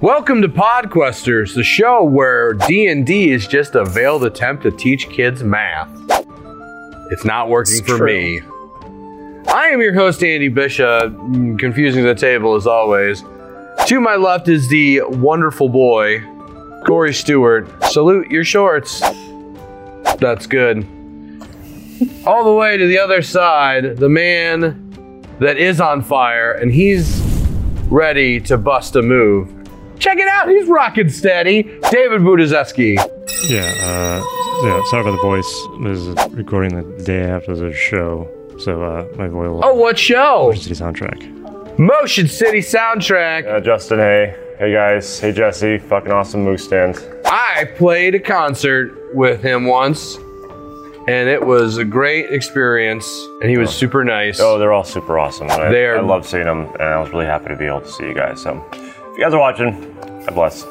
Welcome to Podquesters, the show where D&D is just a veiled attempt to teach kids math. It's not working It's for true. me. I am your host, Andy Bishop, mm, confusing the table as always. To my left is the wonderful boy, Corey Stewart. Salute your shorts. That's good. All the way to the other side, the man that is on fire, and he's ready to bust a move. Check it out, he's rocking steady. David Budizeski. Yeah, uh, yeah. Sorry for the voice. This is recording the day after the show, so uh, my voice will. Oh, what show? Motion City soundtrack. Motion City soundtrack. Uh, Justin, hey. Hey guys. Hey Jesse. Fucking awesome moose stand. I played a concert with him once, and it was a great experience, and he was super nice. Oh, they're all super awesome. I, They are- I love seeing them, and I was really happy to be able to see you guys. So, if you guys are watching, God bless.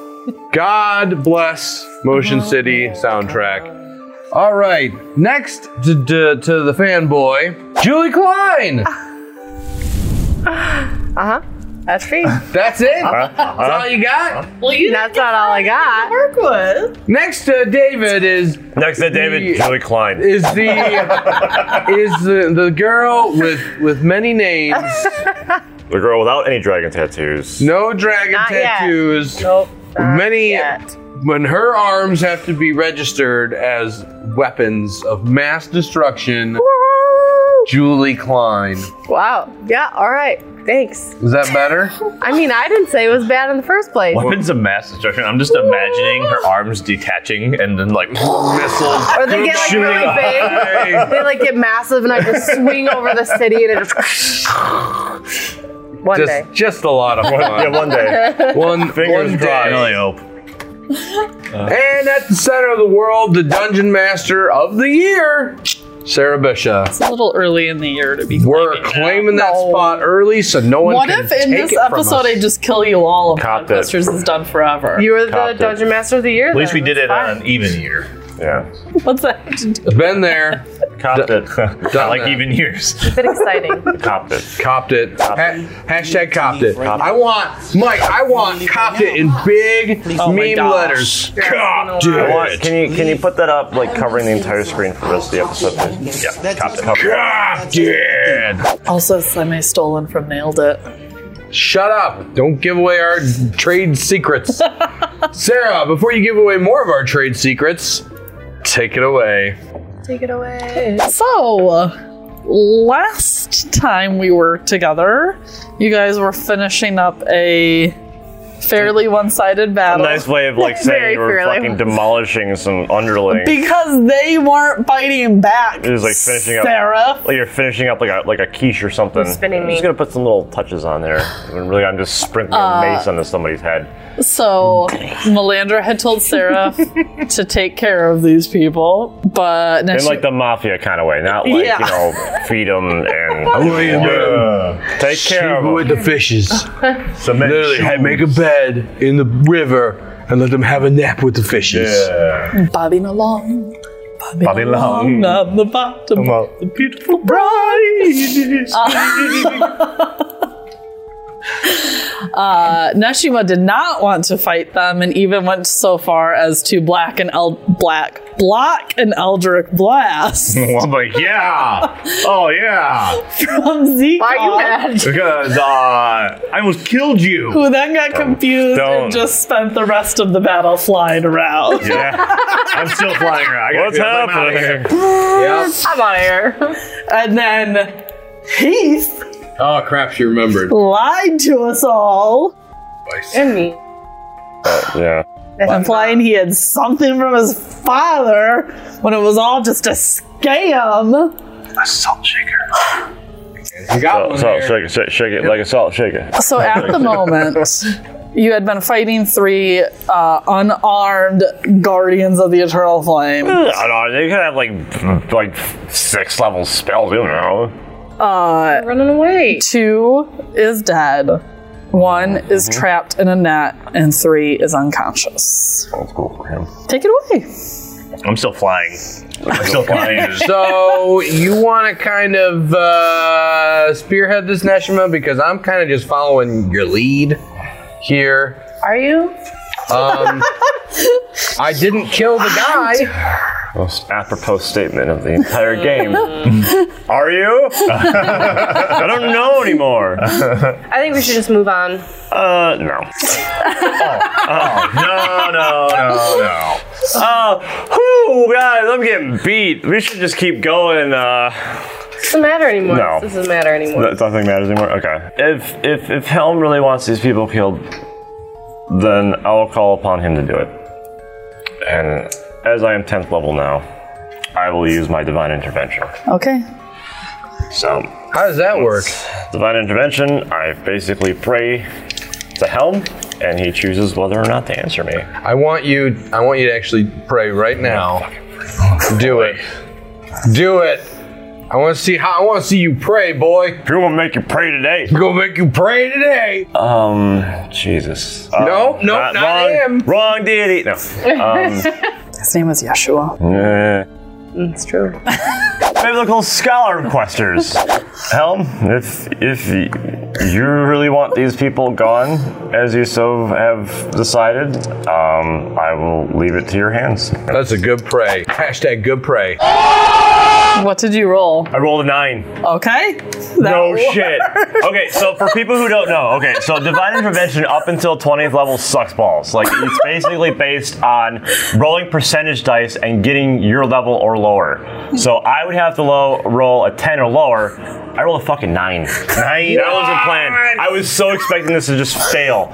God bless Motion oh City soundtrack. All right, next to, to, to the fanboy, Julie Klein. Uh huh. That's me. That's it. Uh-huh. That's uh-huh. all you got. Well, you That's not all I got. work with. Next to David is Next to David, The- Julie Klein. is the is the, the girl with with many names, The girl without any dragon tattoos. no dragon Not yet. tattoos, Nope. not many. yet. When her arms have to be registered as weapons of mass destruction, Julie Klein. Wow. Yeah. All right. Thanks. Is that better? I mean, I didn't say it was bad in the first place. Weapons of mass destruction. I'm just imagining her arms detaching and then like missiles. Or they get like really big. They like get massive, and I just swing over the city, and it just. One day. Just, just a lot of fun. yeah, one day. One, Fingers one crossed. I day. really hope. And at the center of the world, the dungeon master of the year, Sarah Bishop. It's a little early in the year to be. We're claiming that. claiming that No. spot early so no one can get it. What if in take this episode us. I just kill you all and Copped it. Podquesters is done forever? You were the Copped it. dungeon master of the year. At least we did it on an even year. Yeah. What's that have to do? Been there, Copped it. I done like that. even years. A bit exciting. Copped it. copped it. Ha- hashtag copped it. I want Mike. I want copped it in big Oh my meme gosh. letters. Copped I want, it. can you can you put that up like covering the entire screen for the rest of the episode? please? Yeah. Copped it. Copped it. Also, semi stolen from Nailed It. Shut up! Don't give away our trade secrets. Sarah, before you give away more of our trade secrets, take it away. Take it away. So, last time we were together, you guys were finishing up a fairly one sided A battle. nice way of like saying Very you were fairly. fucking demolishing some underlings. Because they weren't fighting back. It was like finishing up- Sarah. like you're finishing up like a like a quiche or something. Spinning I'm me. just gonna put some little touches on there. When really, I'm just sprinkling Uh, mace onto somebody's head. So, Melandra had told Sarah to take care of these people, but now In she- like the mafia kind of way, not like Yeah. you know, feed them and oh, Yeah. take care of with them. the fishes. So, literally, hey, make a bed in the river and let them have a nap with the fishes. bobbing along. Bobbing, Bobbing along. on the bottom of the beautiful bride. Ah. Uh, Neshima did not want to fight them and even went so far as to black and El- black block an Eldritch blast I'm like, yeah. Oh yeah. from Zeke, Why you mad? Because uh, I almost killed you. who then got confused don't. and just spent the rest of the battle flying around. Yeah. I'm still flying around. I What's get- I'm outta happening? here. Yep. I'm on air. And then Heath Oh crap! She remembered. lied to us all, And me. Yeah. And implying he had something from his father when it was all just a scam. A salt shaker. You got So, one so there. shake it, shake, shake it like a salt shaker. So at the moment, you had been fighting three uh, unarmed guardians of the Eternal Flame. I don't know. They could have like like six level spells. You know. Uh, Running away. two is dead, one is trapped in a net, and three is unconscious. That's cool for him. Take it away. I'm still flying. I'm still flying. So you want to kind of uh, spearhead this Neshima because I'm kind of just following your lead here. Are you? Um, I didn't kill the guy. Most apropos statement of the entire game. Are you? I don't know anymore. I think we should just move on. Uh, no. Oh no, no, no, no. Oh, whoo, guys, I'm getting beat. We should just keep going. Uh, doesn't matter anymore. No. This doesn't matter anymore. that nothing matters anymore. Okay. If if if Helm really wants these people killed, then I will call upon him to do it. And as I am 10th level now, I will use my divine intervention. Okay. So, How does that work? divine intervention, I basically pray to Helm, and he chooses whether or not to answer me. I want you. I want you to actually pray right now. Do it. Do it. I want to see how. I want to see you pray, boy. Who will make you pray today? I'm gonna make you pray today. Um, Jesus. No, Um, no, not wrong, him. Wrong deity. No. Um, His name was Yeshua. eh. It's true. biblical scholar requesters. Helm, if if you really want these people gone, as you so have decided, um, I will leave it to your hands. That's a good pray. Hashtag good pray. What did you roll? I rolled a nine. Okay. No That- shit. Okay, so for people who don't know, okay, so divine intervention up until 20th level sucks balls. Like it's basically based on rolling percentage dice and getting your level or lower. So I would have to low, roll a 10 or lower. I rolled a fucking nine. Nine. That wasn't planned. I was so expecting this to just fail.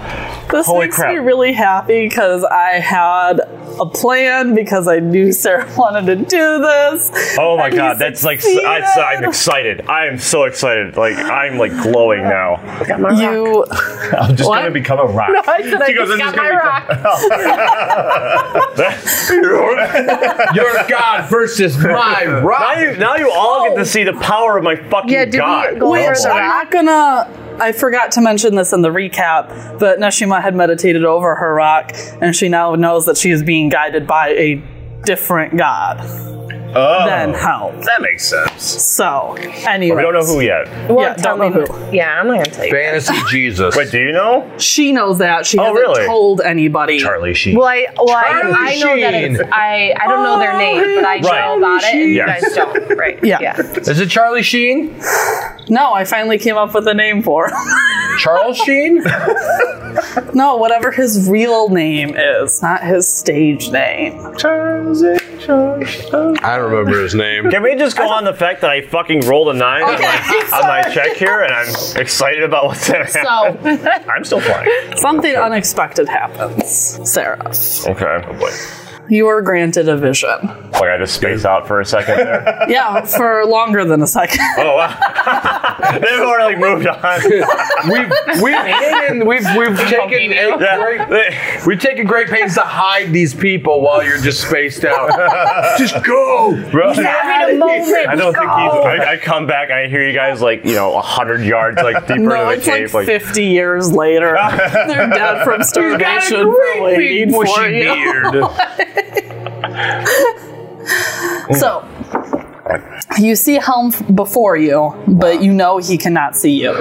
This Holy makes crap. me really happy because I had a plan because I knew Sarah wanted to do this. Oh my and god, that's like succeeded. I, I'm excited. I am so excited. Like I'm like glowing now. Got my rock. You I'm just What? gonna become a rock. I said I She goes, just "I'm got just my gonna rock. Your God versus my Now rock. you, now you all get to see the power of my fucking Yeah, did god. we go over I'm not gonna. I forgot to mention this in the recap, but Neshima had meditated over her rock, and she now knows that she is being guided by a different god Oh, than Helm. that makes sense. So, anyway, We don't know who yet. Well, Yeah, tell don't me know who. Yeah, I'm not gonna tell you. Fantasy Jesus. Wait, do you know? She knows that she Oh, hasn't really? told anybody. Charlie Sheen. Well, I well, I, Charlie I know that it's I I don't know their oh, name, but I know Right. about it, and you guys don't, right? Yeah. Is it Charlie Sheen? No, I finally came up with a name for him. Charles Sheen? no, whatever his real name is, not his stage name. I don't remember his name. Can we just go on the fact that I fucking rolled a nine on, my, on my check here, and I'm excited about what's gonna happen? So, I'm still flying. something unexpected happens, Sarah. Okay. Oh, You were granted a vision. Like I just space out for a second there. Yeah, for longer than a second. Oh wow. They've already moved on. We've we've hidden, we've we've taken Yeah. great, we've taken great pains to hide these people while you're just spaced out. just go. Having a moment. I don't think he's. I, I come back and I hear you guys like you know a hundred yards like deeper No, into the cave. Like, 50 years later. They're dead from starvation for waiting for bushy you. beard. So, you see Helm before you, but you know he cannot see you.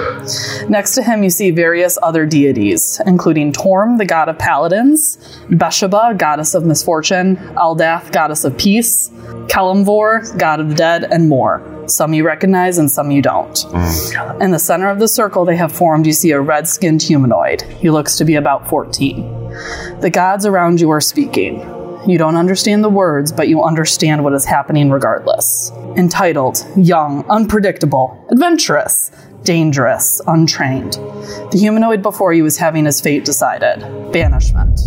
Next to him, you see various other deities, including Torm, the god of paladins, Beshaba, goddess of misfortune, Aldath, goddess of peace, Kelemvor, god of the dead, and more. Some you recognize and some you don't. In the center of the circle they have formed, you see a red skinned humanoid. He looks to be about 14. The gods around you are speaking. You don't understand the words, but you understand what is happening regardless. Entitled, Young, Unpredictable, Adventurous, Dangerous, Untrained. The humanoid before you is having his fate decided banishment.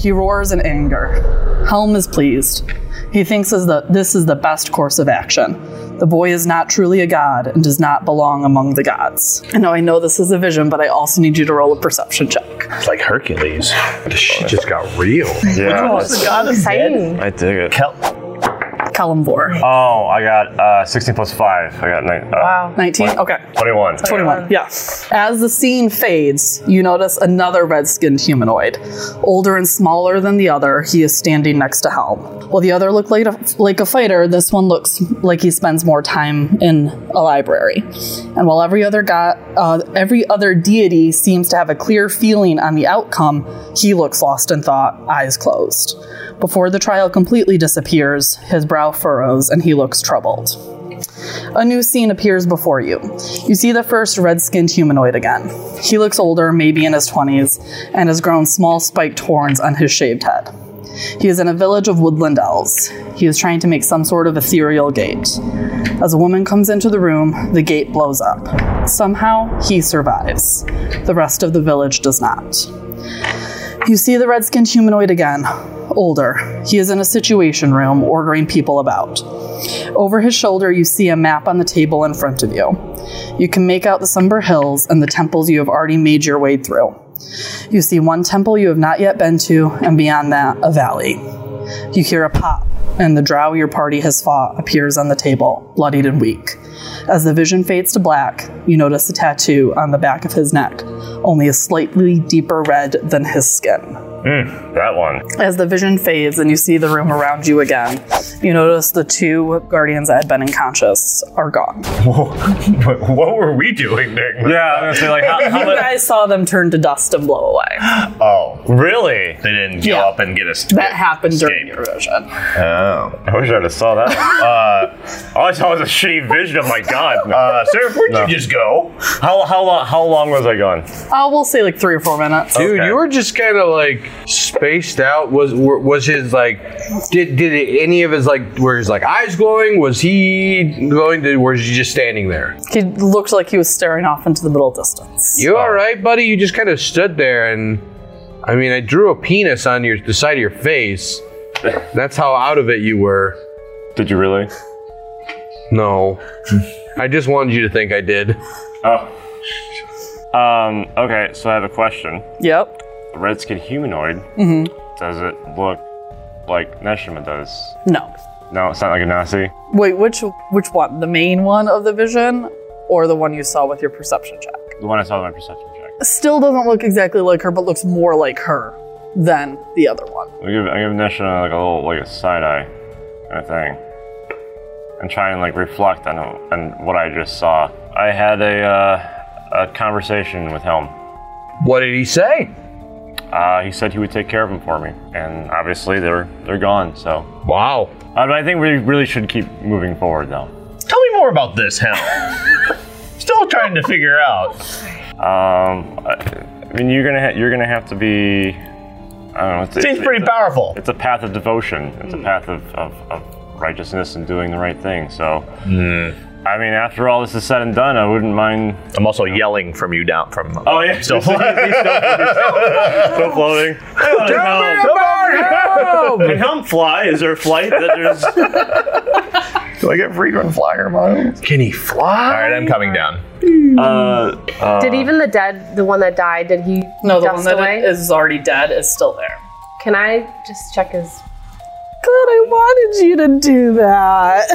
He roars in anger. Helm is pleased. He thinks as the, this is the best course of action. The boy is not truly a god and does not belong among the gods. I know I know this is a vision, but I also need you to roll a perception check. It's like Hercules. This shit just got real. yeah, the God exciting. I dig it. Kel- Kelemvor. Oh, I got uh, 16 plus 5. I got nine, uh, Wow. 19? Okay. 21. 21. Yeah. As the scene fades, you notice another red skinned humanoid. Older and smaller than the other, he is standing next to Helm. While the other looked like a, like a fighter, this one looks like he spends more time in a library. And while every other god, uh, every other deity seems to have a clear feeling on the outcome, he looks lost in thought, eyes closed. Before the trial completely disappears, his brow furrows and he looks troubled. A new scene appears before you. You see the first red skinned humanoid again. He looks older, maybe in his 20s, and has grown small spiked horns on his shaved head. He is in a village of woodland elves. He is trying to make some sort of ethereal gate. As a woman comes into the room, the gate blows up. Somehow, he survives. The rest of the village does not. You see the red skinned humanoid again, older. He is in a situation room, ordering people about. Over his shoulder, you see a map on the table in front of you. You can make out the Somber Hills and the temples you have already made your way through. You see one temple you have not yet been to, and beyond that, a valley. You hear a pop, and the drow your party has fought appears on the table, bloodied and weak. As the vision fades to black, you notice a tattoo on the back of his neck, only a slightly deeper red than his skin. That one. As the vision fades and you see the room around you again, you notice the two guardians that had been unconscious are gone. what, what were we doing during Yeah, I was gonna say, like, how, how You much- guys saw them turn to dust and blow away. Oh, Really? they didn't go Yeah. up and get us. That happened during Escape. your vision. Oh. I wish I'd have saw that. uh, all I saw was a shitty vision of my god. Uh, sir, where'd No. you just go? how how long how long was I gone? Uh, we'll say like three or four minutes. Dude, Okay. you were just kind of like spaced out. Was was his like? Did did any of his like were his like eyes glowing? Was he glowing? Did was he just standing there? He looked like he was staring off into the middle distance. You all right, buddy? You just kind of stood there, and I mean, I drew a penis on your the side of your face. That's how out of it you were. Did you really? No, I just wanted you to think I did. Oh. Um. Okay. So I have a question. Yep. The red skin humanoid. Mm-hmm. Does it look like Neshima does? No. No, it's not like a Nasi. Wait, which which one? The main one of the vision, or the one you saw with your perception check? The one I saw with my perception check. Still doesn't look exactly like her, but looks more like her than the other one. I give I give Neshima like a little like a side eye kind of thing, and try and like reflect on on what I just saw. I had a uh, a conversation with Helm. What did he say? Uh, he said he would take care of them for me, and obviously they're they're gone. So, Wow. uh, but I think we really should keep moving forward, though. Tell me more about this, Hell. Still trying to figure out. Um, I, mean, you're gonna ha- you're gonna have to be. I don't know. It's, Seems it's, pretty it's a, powerful. it's a path of devotion. It's a path of, of, of righteousness and doing the right thing. So, I mean, after all this is said and done, I wouldn't mind. I'm also yelling from you down from. Oh yeah, Still- still, still floating. Can Helm fly? Is there a flight that there's? Do I get frequent flyer miles? Can he fly? All right, I'm coming down. Uh, uh, Did even the dead, the one that died, did he No, the one that away? is already dead is still there. Can I just check his? God, I wanted you to do that.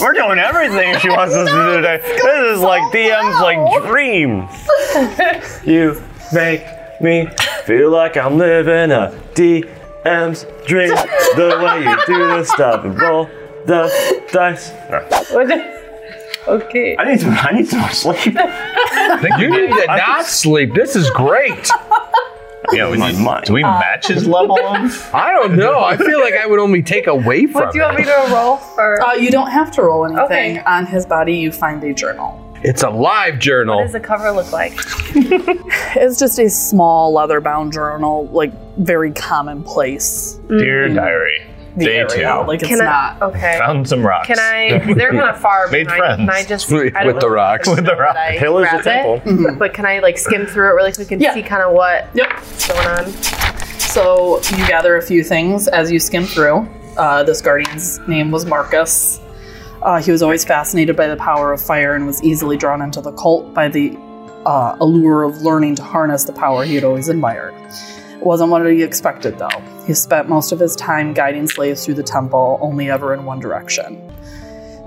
We're doing everything she wants us to do today. This is like DM's like dream. you make me feel like I'm living a DM's dream. The way you do this stuff and roll the dice. No. okay. I need some. I need some more sleep. You need to not sleep. This is great. Yeah, we My need- mind. do we match his level of? I don't know. I feel like I would only take away from What do you want me to roll for? uh, you don't have to roll anything. Okay. On his body, you find a journal. It's a live journal. what does the cover look like? It's just a small leather-bound journal, like very commonplace. Dear diary, The day area. two. Like it's Can I? not. Okay. Found some rocks. Can I? They're kind of far Made behind. Can I just With- I don't with the know, rocks. With the rock. I Hill is the grab it? But can I like skim through it really quick and Yeah. see kind of what Yep. what's going on? So you gather a few things as you skim through. Uh, this guardian's name was Marcus. Uh, he was always fascinated by the power of fire and was easily drawn into the cult by the uh, allure of learning to harness the power he had always admired. Wasn't what he expected, though. He spent most of his time guiding slaves through the temple, only ever in one direction.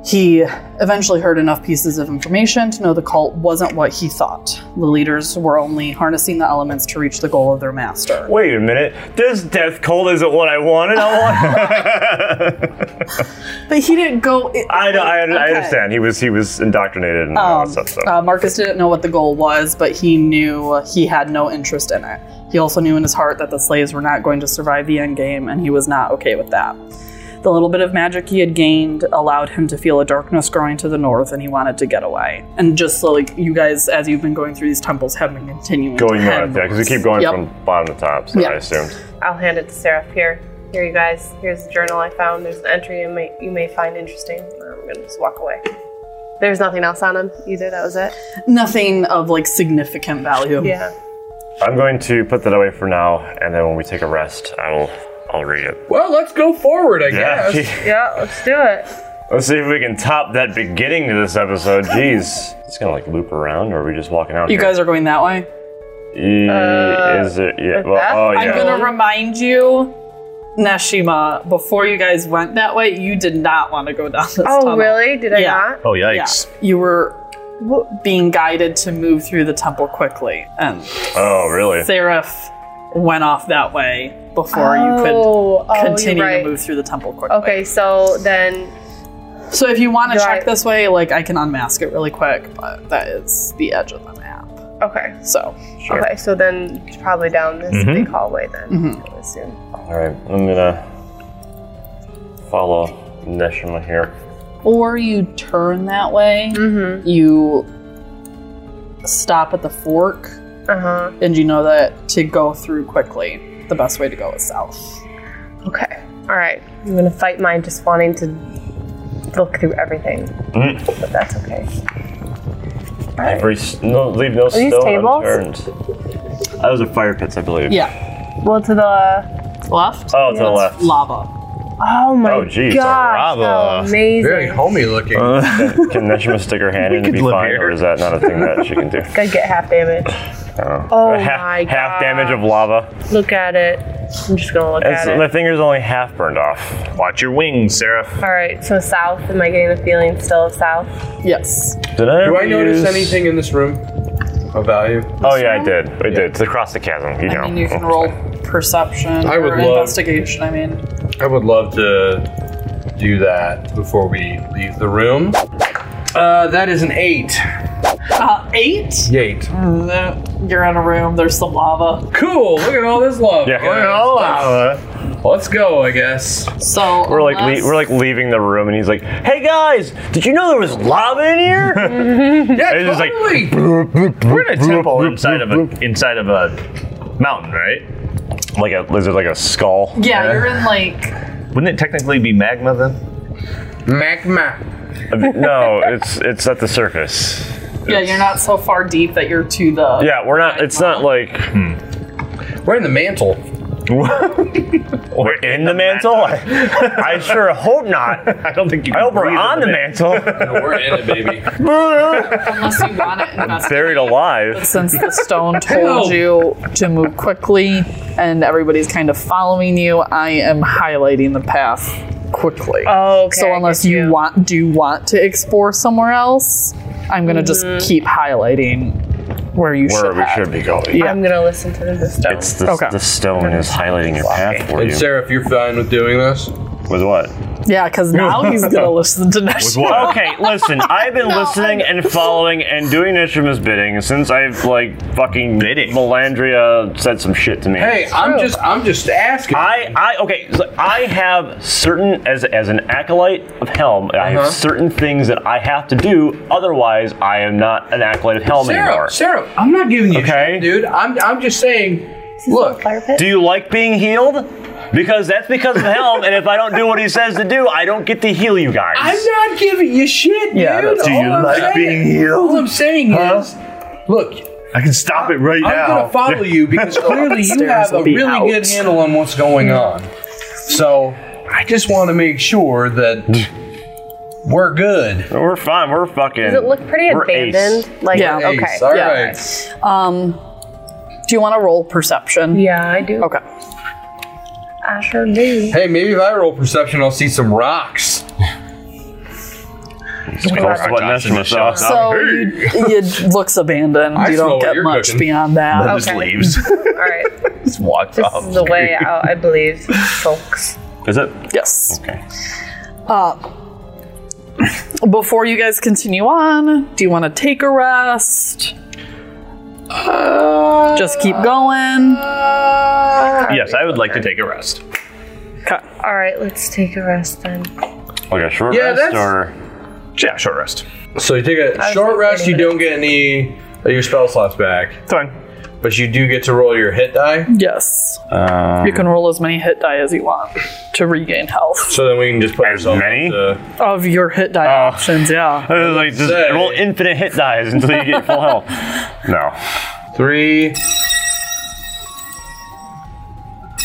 He eventually heard enough pieces of information to know the cult wasn't what he thought. The leaders were only harnessing the elements to reach the goal of their master. Wait a minute. This death cult isn't what I wanted. I want. But he didn't go. I know. I, I understand. He was he was indoctrinated and all Um, that stuff. So. uh, Marcus didn't know what the goal was, but he knew he had no interest in it. He also knew in his heart that the slaves were not going to survive the end game, and he was not okay with that. The little bit of magic he had gained allowed him to feel a darkness growing to the north, and he wanted to get away. And just so, like you guys, as you've been going through these temples, have been continuing going to north, yeah, because we keep going Yep. from bottom to top. So Yeah. I assumed. I'll hand it to Seraph. Here, here, you guys. Here's the journal I found. There's an entry you may you may find interesting. I'm gonna just walk away. There's nothing else on him either. That was it. nothing of like significant value. Yeah. I'm going to put that away for now, and then when we take a rest, I'll I'll read it. Well, let's go forward, I Yeah. guess. Yeah. Let's do it. Let's see if we can top that beginning to this episode. Jeez, it's gonna like loop around, or are we just walking out? You guys are going that way. E- Uh, is it? Yeah. Well, that? oh I'm yeah. I'm gonna remind you, Neshima, before you guys went that way, you did not want to go down this Oh, tunnel. really? Did I Yeah. not? Oh Yeah, yikes! you were being guided to move through the temple quickly, and oh really? Seraph went off that way before you Oh, could oh, continue you're right. to move through the temple quickly. Okay, so then So if you want to check I- this way, like I can unmask it really quick, but that is the edge of the map. okay, So okay, so then probably down this Mhm. big hallway then. Mhm. I assume. All right, I'm gonna follow Neshima here. or you turn that way, Mm-hmm. you stop at the fork, Uh huh. and you know that to go through quickly, the best way to go is south. Okay. All right. I'm gonna fight mine just wanting to look through everything, Mhm. but that's okay. Every s- no, leave no these stone tables? unturned. Those are fire pits, I believe. Yeah, Well, to the left. Oh, to the left. Lava. Oh my god. Oh, geez, gosh, lava. how amazing! Very homey looking. Uh, can Neshima stick her hand in to could be fine, here. or is that not a thing that she can do? Gotta get half damage. Oh, Oh half, my half damage of lava. Look at it. I'm just gonna look It's, at my finger's only half burned off. Watch your wings, Seraph. All right. So south. Am I getting the feeling still of south? Yes. Did I? Do I notice use- anything in this room of value? Oh yeah, I did. I did. It's across the chasm. You know. I mean, you can oh, roll perception I would or love- investigation. I mean, I would love to do that before we leave the room. Uh, that is an eight. uh, eight. Eight. Mm, You're in a room. There's some lava. Cool. Look at all this lava. Yeah. guys. Oh, Let's go. I guess. So We're like unless- le- we're like leaving the room, and he's like, "Hey guys, did you know there was lava in here?" Yeah, It's just like- totally. We're in a temple inside of a inside of a mountain, right? Like a is it like a skull? yeah, you're in like Wouldn't it technically be magma then? Magma. no, it's it's at the surface. yeah, you're not so far deep that you're to the Yeah, we're not. It's not like hmm. We're in the mantle. we're in the mantle. I, I sure hope not. I don't think you. I Can hope we're on in the mantle, We're in it, baby. unless you want it investigate. buried alive. Since the stone told you to move quickly and everybody's kind of following you, I am highlighting the path quickly. Oh, okay. so unless get you, want do want to explore somewhere else, I'm gonna Mm-hmm. just keep highlighting where you Where should we head. should be going. Yeah. I'm gonna listen to the stone. It's the, Okay. the stone is highlighting your path for And you. Sarah, if you're fine with doing this, With what? Yeah, because now he's gonna listen to Nesh. Okay, listen. I've been listening and following and doing Neshima's bidding since I've like fucking Bidding. Melandria said some shit to me. hey, I'm just, I'm just asking. I, I okay. So I have certain as as an acolyte of Helm. I Uh-huh. have certain things that I have to do. Otherwise, I am not an acolyte of Helm anymore. Sarah, Sarah, I'm not giving you Okay. shit, dude. I'm, I'm just saying. Look, fire. Do you like being healed? Because that's because of Helm, and if I don't do what he says to do, I don't get to heal you guys. I'm not giving you shit, dude. Yeah, that's- Do you All I'm like saying- being healed? All I'm saying is, look, I can stop it right now. I'm gonna follow you because clearly you have a really out. good handle on what's going on. So I just want to make sure that we're good. We're fine. We're fucking. Does it look pretty we're ace. abandoned? Like Yeah. okay. Ace, all yeah. right. Um, Do you want to roll perception? Yeah, I do. Okay. I sure do. Hey, maybe if I roll perception, I'll see some rocks. Close to what Nestor saw. So you, it looks abandoned. I you smell don't what get you're much cooking. beyond that. Just Okay. leaves. All right. Just walks This off. is the way out, I believe, folks. Is it? Yes. Okay. Uh, before you guys continue on, do you want to take a rest? Just keep going. Yes, I would like to take a rest. Okay. All right, let's take a rest then. Like a short Yeah, rest that's- or Yeah, short rest. So you take a short rest, you don't get any of your spell slots back, It's fine. But you do get to roll your hit die. Yes. um, You can roll as many hit die as you want to regain health. So then we can just put As yourself many? into- Of your hit die Oh. options, yeah. I was like just Say. roll infinite hit dies until you get full health. No. three.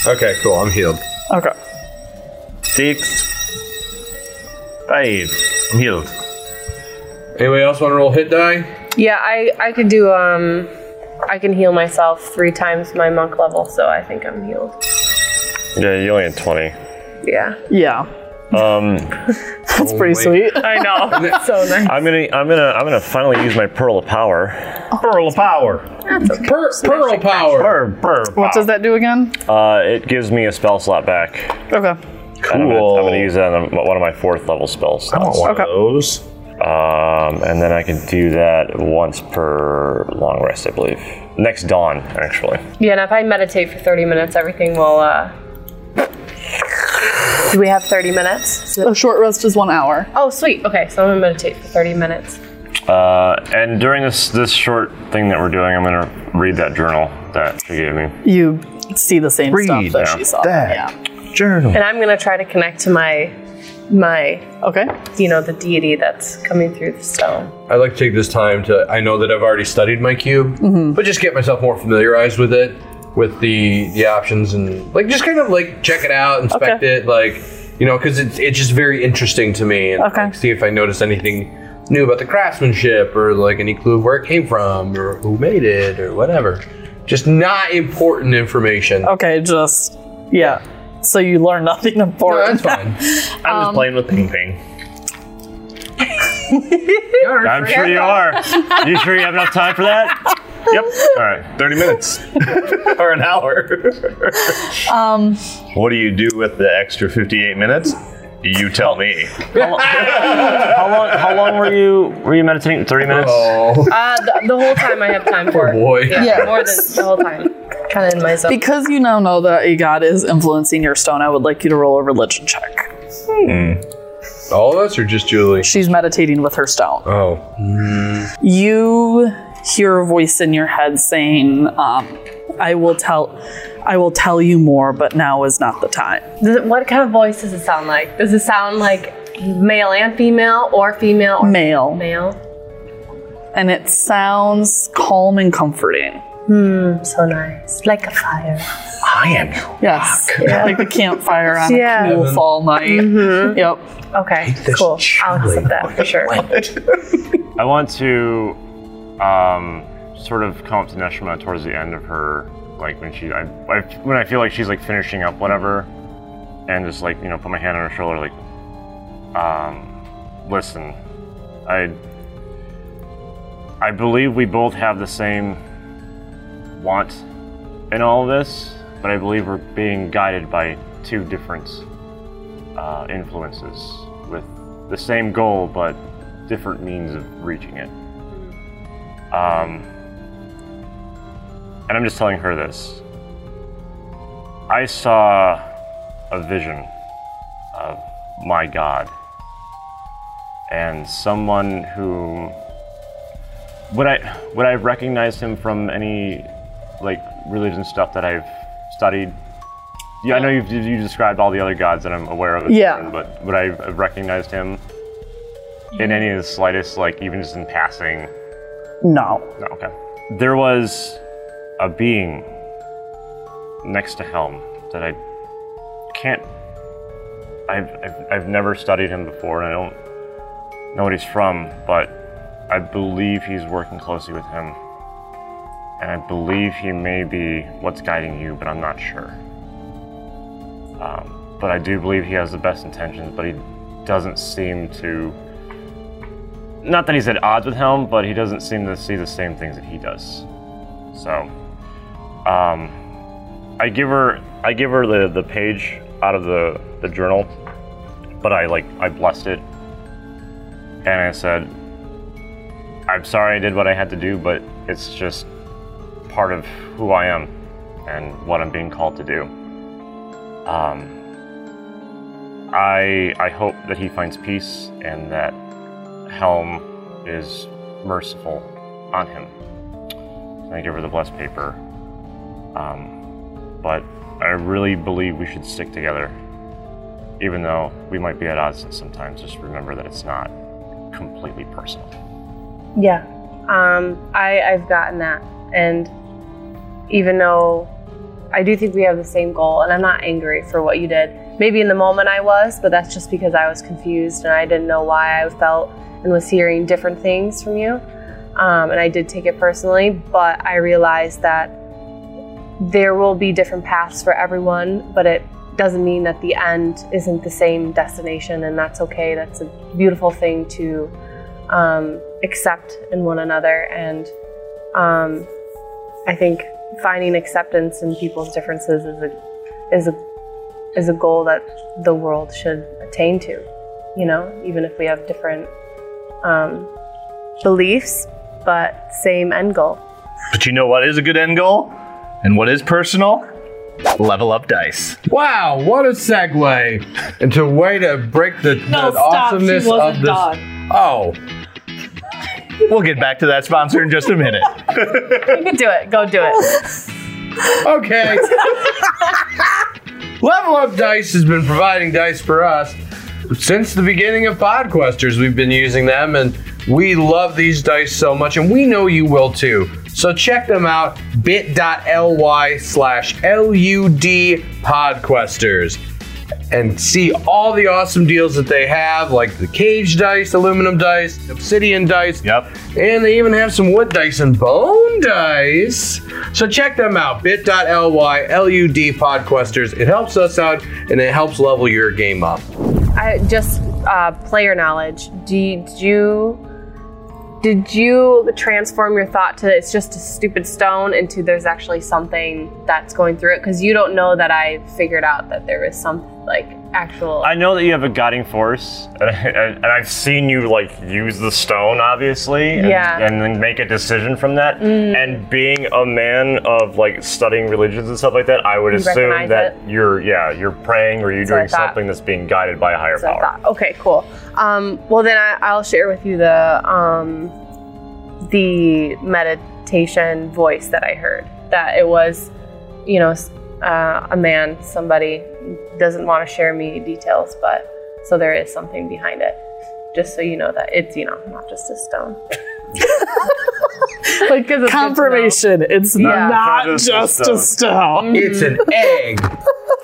Okay, cool. I'm healed. Okay. Six. Five. I'm healed. Anybody else want to roll hit die? Yeah, I I could do um I can heal myself three times my monk level, so I think I'm healed. Yeah, you only had 20. Yeah. Yeah. Um, That's pretty wait. sweet. I know. so nice. I'm gonna, I'm gonna, I'm gonna finally use my pearl of power. Pearl of power. Per- pearl power. Purr, purr, What does that do again? Uh, it gives me a spell slot back. Okay. And I'm gonna, I'm gonna use that on one of my fourth level spell I want slots. one Okay. of those. Um, and then I can do that once per long rest, I believe. Next dawn, actually. Yeah, and if I meditate for 30 minutes, everything will uh Do we have 30 minutes? A short rest is one hour. Oh, sweet. Okay, so I'm gonna meditate for 30 minutes. Uh, and during this this short thing that we're doing, I'm gonna read that journal that she gave me. You see the same stuff Read that she saw. that. Yeah. Journal. And I'm gonna try to connect to my my Okay. you know, the deity that's coming through the stone. I'd like to take this time to. I know that I've already studied my cube, mm-hmm. but just get myself more familiarized with it, with the the options, and like just kind of like check it out, inspect Okay. it, like you know, because it's it's just very interesting to me, and Okay. like, see if I notice anything new about the craftsmanship, or like any clue of where it came from, or who made it, or whatever. Just not important information. Okay, just yeah. So you learn nothing No, important. that's fine. I'm just playing with Ping Ping. I'm sure you are. you sure you have enough time for that? Yep. All right. 30 minutes. or an hour. um, what do you do with the extra 58 minutes? You tell me. How long? How long were you were you meditating? Thirty minutes. Oh Uh the, the whole time I have time for it. boy. Yeah, Yeah. more than the whole time. Kind of in my zone. because you now know that a god is influencing your stone, I would like you to roll a religion check. All of us, or just Julie? She's meditating with her stone. Oh, You hear a voice in your head saying, um, "I will tell, I will tell you more, but now is not the time." Does it, what kind of voice does it sound like? Does it sound like male and female, or female or Male, male? and it sounds calm and comforting. Hmm, so nice, like a fire. I am Yes, like the campfire on Yeah. a cool fall night. Yep. Okay, cool. I'll accept that for sure. I want to um, sort of come up to Neshima towards the end of her, like when she, I, I, when I feel like she's like finishing up whatever, and just like you know put my hand on her shoulder, like, um, listen, I, I believe we both have the same want in all of this, but I believe we're being guided by two different uh, influences with the same goal, but different means of reaching it. Um, and I'm just telling her this. I saw a vision of my God and someone who would I would I have recognized him from any like religion stuff that I've studied? Yeah, I know you've you described all the other gods that I'm aware of, Yeah. but would I have recognized him in any of the slightest, like even just in passing? No. No, okay. There was a being next to Helm that I can't. I've, I've, I've never studied him before, and I don't know what he's from, but I believe he's working closely with him. and I believe he may be what's guiding you, but I'm not sure. Um, but I do believe he has the best intentions, but he doesn't seem to. Not that he's at odds with Helm, but he doesn't seem to see the same things that he does. So, um, I give her, I give her the, the page out of the, the journal, but I like I blessed it, and I said, "I'm sorry I did what I had to do, but it's just part of who I am and what I'm being called to do." Um, I I hope that he finds peace and that Helm is merciful on him. I give her the blessed paper. Um, but I really believe we should stick together. Even though we might be at odds sometimes, just remember that it's not completely personal. Yeah, um, I, I've gotten that. And even though I do think we have the same goal, and I'm not angry for what you did. Maybe in the moment I was, but that's just because I was confused and I didn't know why I felt and was hearing different things from you. Um, and I did take it personally, but I realized that there will be different paths for everyone, but it doesn't mean that the end isn't the same destination, and that's okay. That's a beautiful thing to um, accept in one another. And um, I think finding acceptance in people's differences is a is a is a goal that the world should attain to. You know, even if we have different um, beliefs, but same end goal. But you know what is a good end goal? And what is personal? Level up dice. Wow, what a segue into a way to break the, No, the stop. awesomeness she wasn't of this. done. Oh, We'll get back to that sponsor in just a minute. You can do it. Go do it. okay. Level Up Dice has been providing dice for us since the beginning of Podquesters. We've been using them, and we love these dice so much, and we know you will too. So check them out bit.ly slash LUD Podquesters and see all the awesome deals that they have, like the cage dice, aluminum dice, obsidian dice. Yep. And they even have some wood dice and bone dice. So check them out. bit.ly LUD Podquesters. It helps us out and it helps level your game up. I just uh, player knowledge. Do you, did you did you transform your thought to it's just a stupid stone into there's actually something that's going through it? Because you don't know that I figured out that there is some like actual. I know that you have a guiding force, and, I, and I've seen you like use the stone, obviously, and, Yeah. and then make a decision from that. And being a man of like studying religions and stuff like that, I would You assume that it? you're yeah you're praying or you're I doing something that's being guided by a higher So power. okay, cool. Um, well, then I, I'll share with you the um, the meditation voice that I heard. That it was, you know, uh, a man, somebody doesn't want to share me details, but so there is something behind it. Just so you know that it's you know not just a stone. like, 'cause it's good to know. Confirmation. It's Yeah. not Just just, a a stone. It's an egg.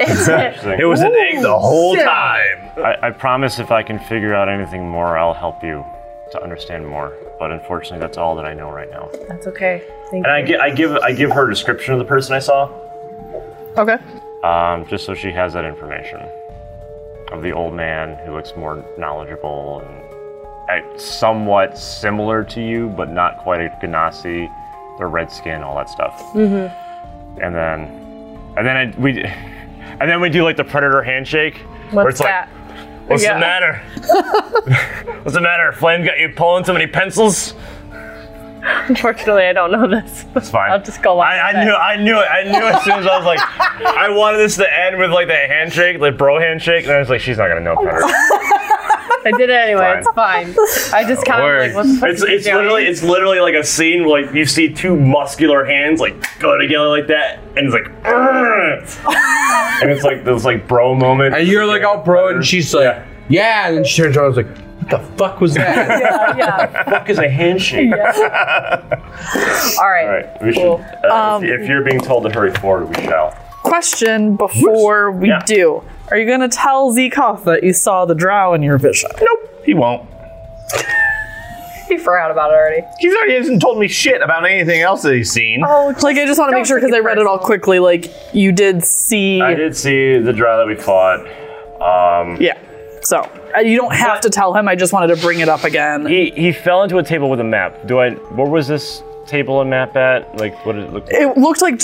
Interesting. It was an egg the whole time. I, I promise if I can figure out anything more, I'll help you to understand more. But unfortunately, that's all that I know right now. That's okay. Thank And I, you. gi- I give I give her a description of the person I saw. Okay. Um, just so she has that information of the old man who looks more knowledgeable and somewhat similar to you, but not quite a Genasi. The red skin, all that stuff. Mm-hmm. And then, and then I, we, and then we do like the predator handshake, where What's it's that? like, "What's Yeah. the matter? What's the matter? Flame got you pulling so many pencils?" Unfortunately, I don't know this. That's fine. I'll just go along I, I knew, I knew it. I knew as soon as I was like, I wanted this to end with like that handshake, like bro handshake, and I was like, she's not gonna know better. I did it anyway. It's fine. I just kind of like what the fuck It's is he it's doing? literally it's literally like a scene where like you see two muscular hands like go together like that, and it's like, "Argh!" and it's like this like bro moment. And you're like, oh, bro. And she's like, Yeah. yeah. And then she turns around and was like, what the fuck was that? yeah, yeah. fuck is a handshake. All right. All right, we should. Cool. Uh, if, if you're being told to hurry forward, we shall. Question before we Yeah. do. Are you going to tell Zekoth that you saw the drow in your vision? Nope, he won't. He forgot about it already. He's already hasn't told me shit about anything else that he's seen. Oh, Like I just want to make sure because I read it all quickly. Like you did see, I did see the drow that we fought. Um, yeah. So uh, you don't have to tell him. I just wanted to bring it up again. he he fell into a table with a map. Do I? Where was this table and map at? Like, what did it look like? It looked like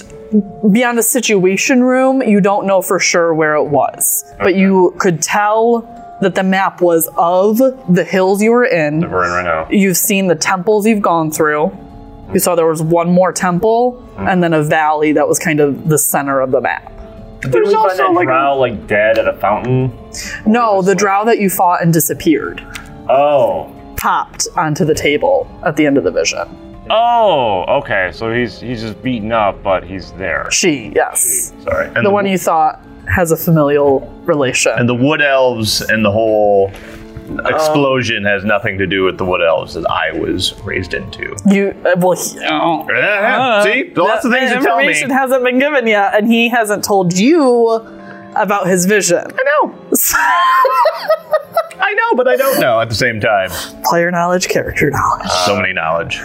beyond the situation room. You don't know for sure where it was, but you could tell that the map was of the hills you were in. We're in right now. You've seen the temples you've gone through. You saw there was one more temple and then a valley that was kind of the center of the map. Did we find that like drow like dead at a fountain? No, the drow that you fought and disappeared Oh. popped onto the table at the end of the vision. Oh, okay. So he's he's just beaten up, but he's there. She, yes. Sorry. And The one you thought has a familial relation. and the wood elves and the whole explosion has nothing to do with the wood elves that I was raised into. you, uh, well, he, oh. Yeah, see, lots of The things to tell me. information hasn't been given yet, and he hasn't told you about his vision. I know, I know, but I don't know at the same time. Player knowledge, character knowledge. so many knowledge.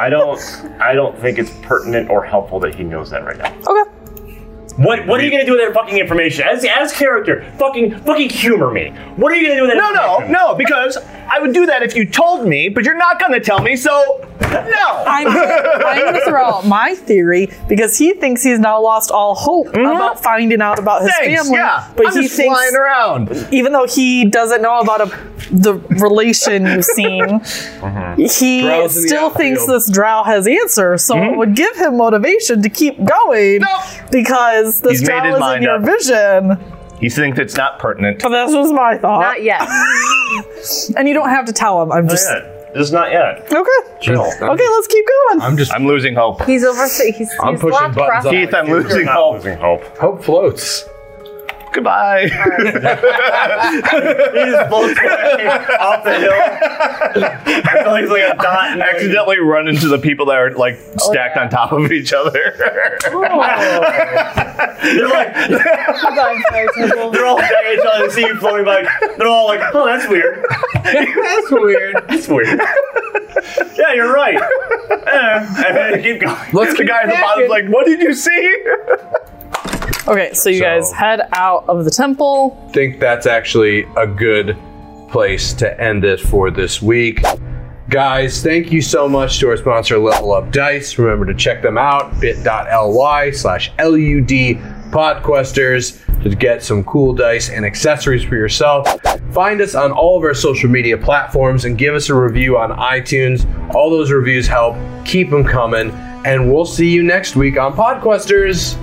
I don't I don't think it's pertinent or helpful that he knows that right now. Okay. What what are you gonna do with that fucking information? As as character, fucking fucking humor me. What are you gonna do with that No, no, information? no, because I would do that if you told me, but you're not going to tell me, so no. I'm, I'm going to throw out my theory because he thinks he's now lost all hope about finding out about his Mm-hmm. Thanks, family. yeah. But I'm he just thinks, flying around. even though he doesn't know about a, the relation you've seen, he Drow's still thinks this drow has answers. So hmm? it would give him motivation to keep going Nope. because this He's drow is in your up. vision. He thinks it's not pertinent. But this was my thought. Not yet. and you don't have to tell him. I'm Not just yet. Just not yet. okay. Chill. Okay, let's keep going. I'm just I'm losing hope. He's over. He's, he's I'm pushing blocked buttons Keith, I'm You're losing not hope. losing hope. hope floats. Goodbye. He just floats away off the hill. Until he's like a dot. and Accidentally run into the people that are like stacked on top of each other. They're like they're all staring at each other. They see you floating by. They're all like, "Oh, that's weird. That's weird. That's weird." yeah, you're right. Eh, and then keep going. Let's the keep guy at the packing. bottom's like, "What did you see?" Okay, so you So- guys head out of the temple. think that's actually a good place to end it for this week. Guys, thank you so much to our sponsor, Level Up Dice. Remember to check them out, bit.ly slash LUD Podquesters to get some cool dice and accessories for yourself. Find us on all of our social media platforms and give us a review on iTunes. All those reviews help. Keep them coming. And we'll see you next week on Podquesters.